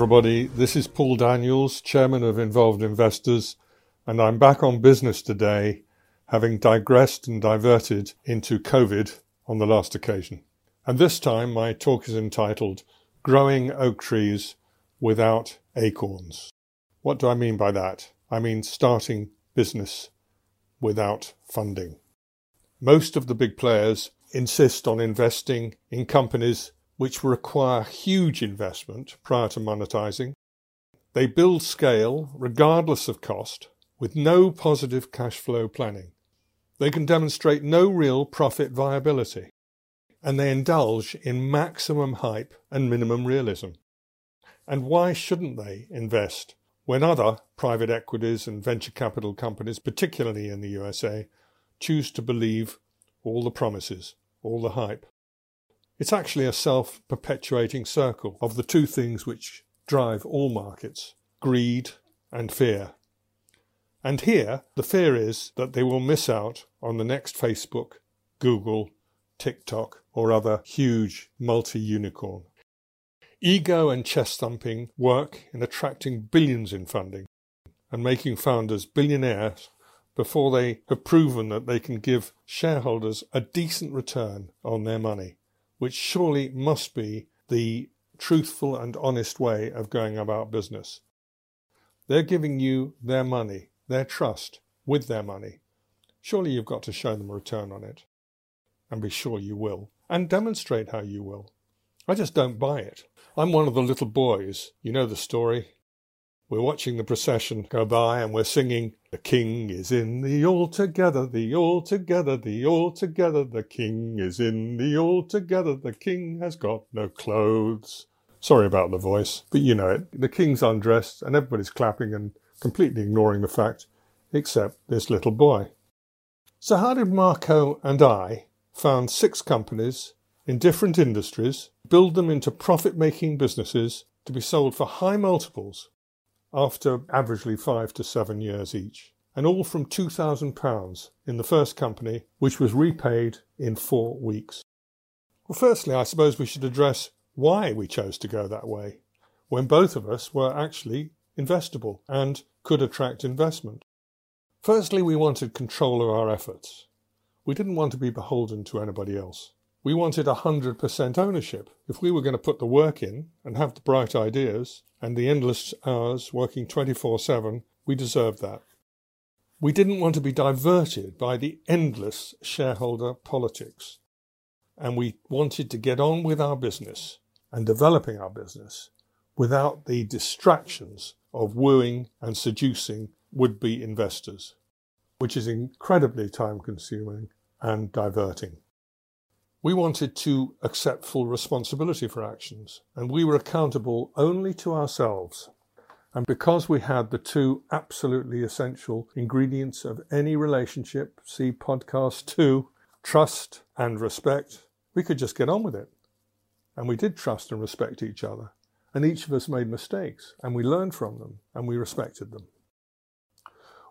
everybody. This is Paul Daniels, Chairman of Invested Investors, and I'm back on business today, having digressed and diverted into COVID on the last occasion. And this time my talk is entitled Growing Oak Trees Without Acorns. What do I mean by that? I mean starting business without funding. Most of the big players insist on investing in companies which require huge investment prior to monetizing. They build scale regardless of cost with no positive cash flow planning. They can demonstrate no real profit viability. And they indulge in maximum hype and minimum realism. And why shouldn't they invest when other private equities and venture capital companies, particularly in the USA, choose to believe all the promises, all the hype? It's actually a self perpetuating circle of the two things which drive all markets greed and fear. And here, the fear is that they will miss out on the next Facebook, Google, TikTok, or other huge multi unicorn. Ego and chest thumping work in attracting billions in funding and making founders billionaires before they have proven that they can give shareholders a decent return on their money which surely must be the truthful and honest way of going about business. They're giving you their money, their trust, with their money. Surely you've got to show them a return on it. And be sure you will. And demonstrate how you will. I just don't buy it. I'm one of the little boys. You know the story. We're watching the procession go by and we're singing, The King is in the altogether, the altogether, the altogether, the King is in the altogether, the King has got no clothes. Sorry about the voice, but you know it. The King's undressed and everybody's clapping and completely ignoring the fact, except this little boy. So how did Marco and I found six companies in different industries, build them into profit-making businesses to be sold for high multiples after averagely five to seven years each, and all from £2,000 in the first company, which was repaid in four weeks. Well, firstly, I suppose we should address why we chose to go that way, when both of us were actually investable and could attract investment. Firstly, we wanted control of our efforts. We didn't want to be beholden to anybody else. We wanted 100% ownership. If we were going to put the work in and have the bright ideas and the endless hours working 24 7, we deserved that. We didn't want to be diverted by the endless shareholder politics. And we wanted to get on with our business and developing our business without the distractions of wooing and seducing would be investors, which is incredibly time consuming and diverting. We wanted to accept full responsibility for actions, and we were accountable only to ourselves. And because we had the two absolutely essential ingredients of any relationship, see podcast two, trust and respect, we could just get on with it. And we did trust and respect each other. And each of us made mistakes, and we learned from them, and we respected them.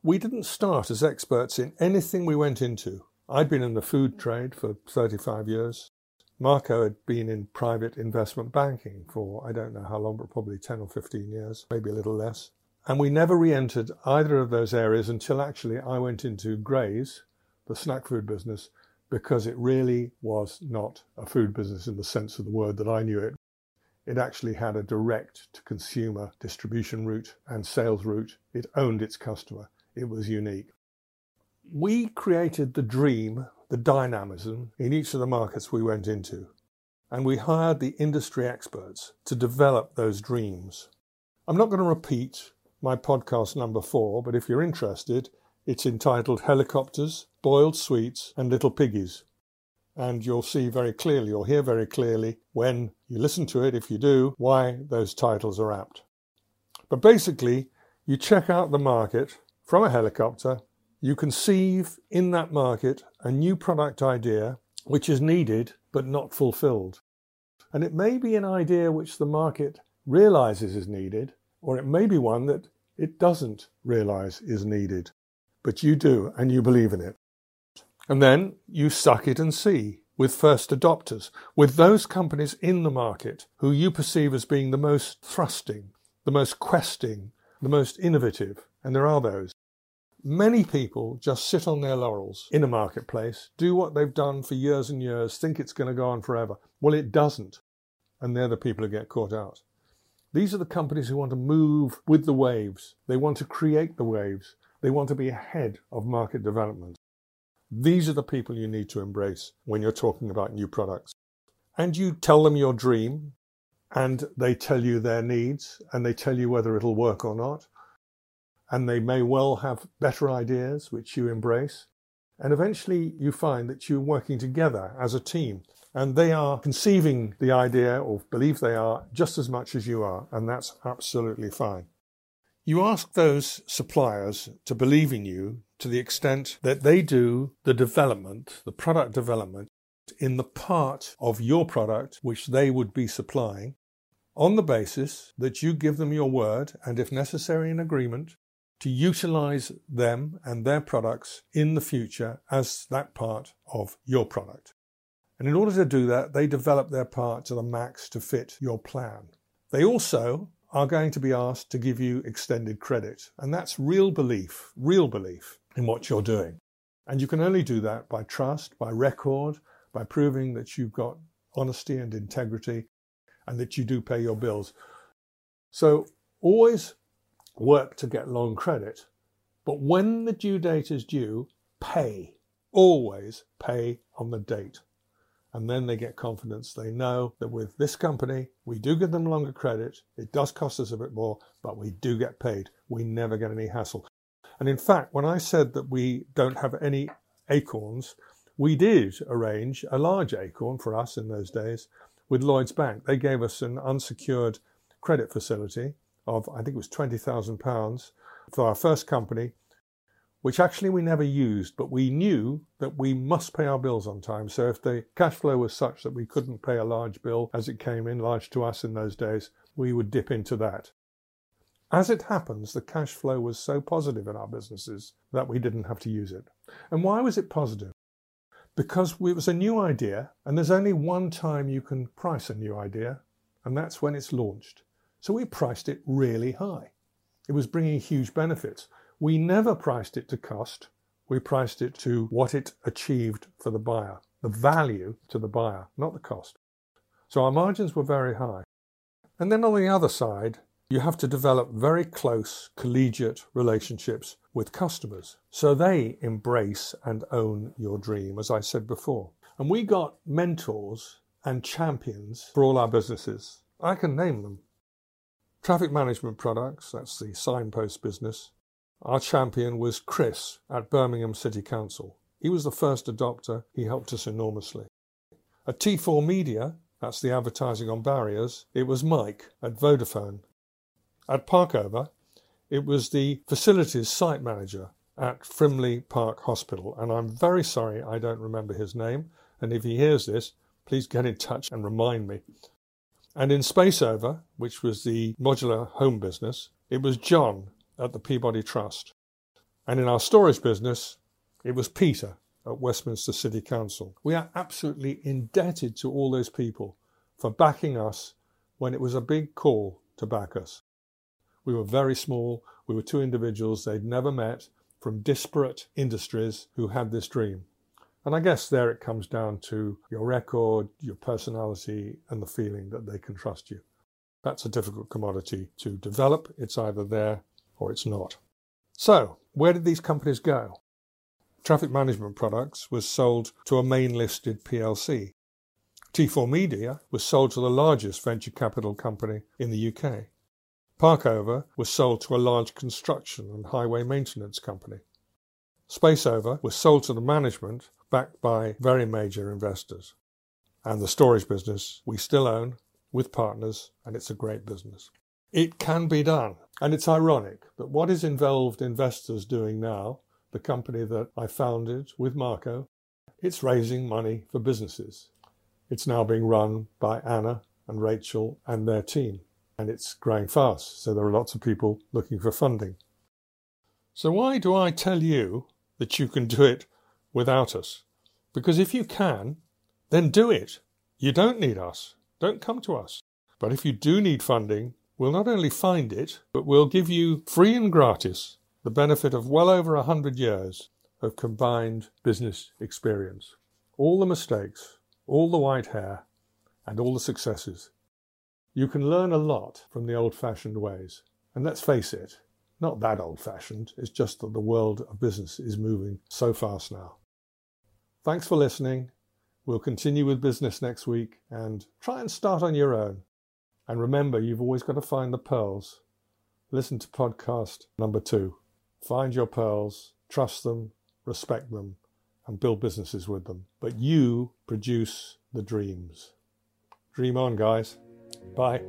We didn't start as experts in anything we went into. I'd been in the food trade for 35 years. Marco had been in private investment banking for I don't know how long, but probably 10 or 15 years, maybe a little less. And we never re entered either of those areas until actually I went into Graze, the snack food business, because it really was not a food business in the sense of the word that I knew it. It actually had a direct to consumer distribution route and sales route. It owned its customer. It was unique we created the dream, the dynamism in each of the markets we went into. And we hired the industry experts to develop those dreams. I'm not going to repeat my podcast number four, but if you're interested, it's entitled Helicopters, Boiled Sweets, and Little Piggies. And you'll see very clearly, or hear very clearly, when you listen to it, if you do, why those titles are apt. But basically, you check out the market from a helicopter you conceive in that market a new product idea which is needed but not fulfilled. And it may be an idea which the market realizes is needed, or it may be one that it doesn't realize is needed. But you do, and you believe in it. And then you suck it and see with first adopters, with those companies in the market who you perceive as being the most thrusting, the most questing, the most innovative, and there are those. Many people just sit on their laurels in a marketplace, do what they've done for years and years, think it's going to go on forever. Well, it doesn't. And they're the people who get caught out. These are the companies who want to move with the waves. They want to create the waves. They want to be ahead of market development. These are the people you need to embrace when you're talking about new products. And you tell them your dream, and they tell you their needs, and they tell you whether it'll work or not and they may well have better ideas which you embrace. And eventually you find that you're working together as a team and they are conceiving the idea or believe they are just as much as you are. And that's absolutely fine. You ask those suppliers to believe in you to the extent that they do the development, the product development in the part of your product which they would be supplying on the basis that you give them your word and if necessary an agreement to utilize them and their products in the future as that part of your product. And in order to do that, they develop their part to the max to fit your plan. They also are going to be asked to give you extended credit. And that's real belief, real belief in what you're doing. And you can only do that by trust, by record, by proving that you've got honesty and integrity and that you do pay your bills. So always work to get long credit. But when the due date is due, pay. Always pay on the date. And then they get confidence. They know that with this company, we do give them longer credit. It does cost us a bit more, but we do get paid. We never get any hassle. And in fact, when I said that we don't have any acorns, we did arrange a large acorn for us in those days with Lloyds Bank. They gave us an unsecured credit facility of, I think it was £20,000 for our first company, which actually we never used, but we knew that we must pay our bills on time. So if the cash flow was such that we couldn't pay a large bill as it came in, large to us in those days, we would dip into that. As it happens, the cash flow was so positive in our businesses that we didn't have to use it. And why was it positive? Because it was a new idea, and there's only one time you can price a new idea, and that's when it's launched. So we priced it really high. It was bringing huge benefits. We never priced it to cost. We priced it to what it achieved for the buyer, the value to the buyer, not the cost. So our margins were very high. And then on the other side, you have to develop very close collegiate relationships with customers so they embrace and own your dream, as I said before. And we got mentors and champions for all our businesses. I can name them. Traffic management products, that's the signpost business. Our champion was Chris at Birmingham City Council. He was the first adopter, he helped us enormously. At T4 Media, that's the advertising on barriers, it was Mike at Vodafone. At Parkover, it was the facilities site manager at Frimley Park Hospital, and I'm very sorry I don't remember his name, and if he hears this, please get in touch and remind me. And in Spaceover, which was the modular home business, it was John at the Peabody Trust. And in our storage business, it was Peter at Westminster City Council. We are absolutely indebted to all those people for backing us when it was a big call to back us. We were very small, we were two individuals they'd never met from disparate industries who had this dream. And I guess there it comes down to your record, your personality, and the feeling that they can trust you. That's a difficult commodity to develop. It's either there or it's not. So, where did these companies go? Traffic Management Products was sold to a main listed PLC. T4 Media was sold to the largest venture capital company in the UK. Parkover was sold to a large construction and highway maintenance company. Spaceover was sold to the management backed by very major investors. And the storage business we still own with partners, and it's a great business. It can be done. And it's ironic that what is Invested Investors doing now, the company that I founded with Marco, it's raising money for businesses. It's now being run by Anna and Rachel and their team, and it's growing fast. So there are lots of people looking for funding. So why do I tell you that you can do it without us. Because if you can, then do it. You don't need us. Don't come to us. But if you do need funding, We'll not only find it, but we'll give you free and gratis the benefit of well over a hundred years of combined business experience. All the mistakes, all the white hair, and all the successes. You can learn a lot from the old fashioned ways. And let's face it, not that old fashioned, it's just that the world of business is moving so fast now. Thanks for listening. We'll continue with business next week and try and start on your own. And remember, you've always got to find the pearls. Listen to podcast number two. Find your pearls, trust them, respect them, and build businesses with them. But you produce the dreams. Dream on, guys. Bye.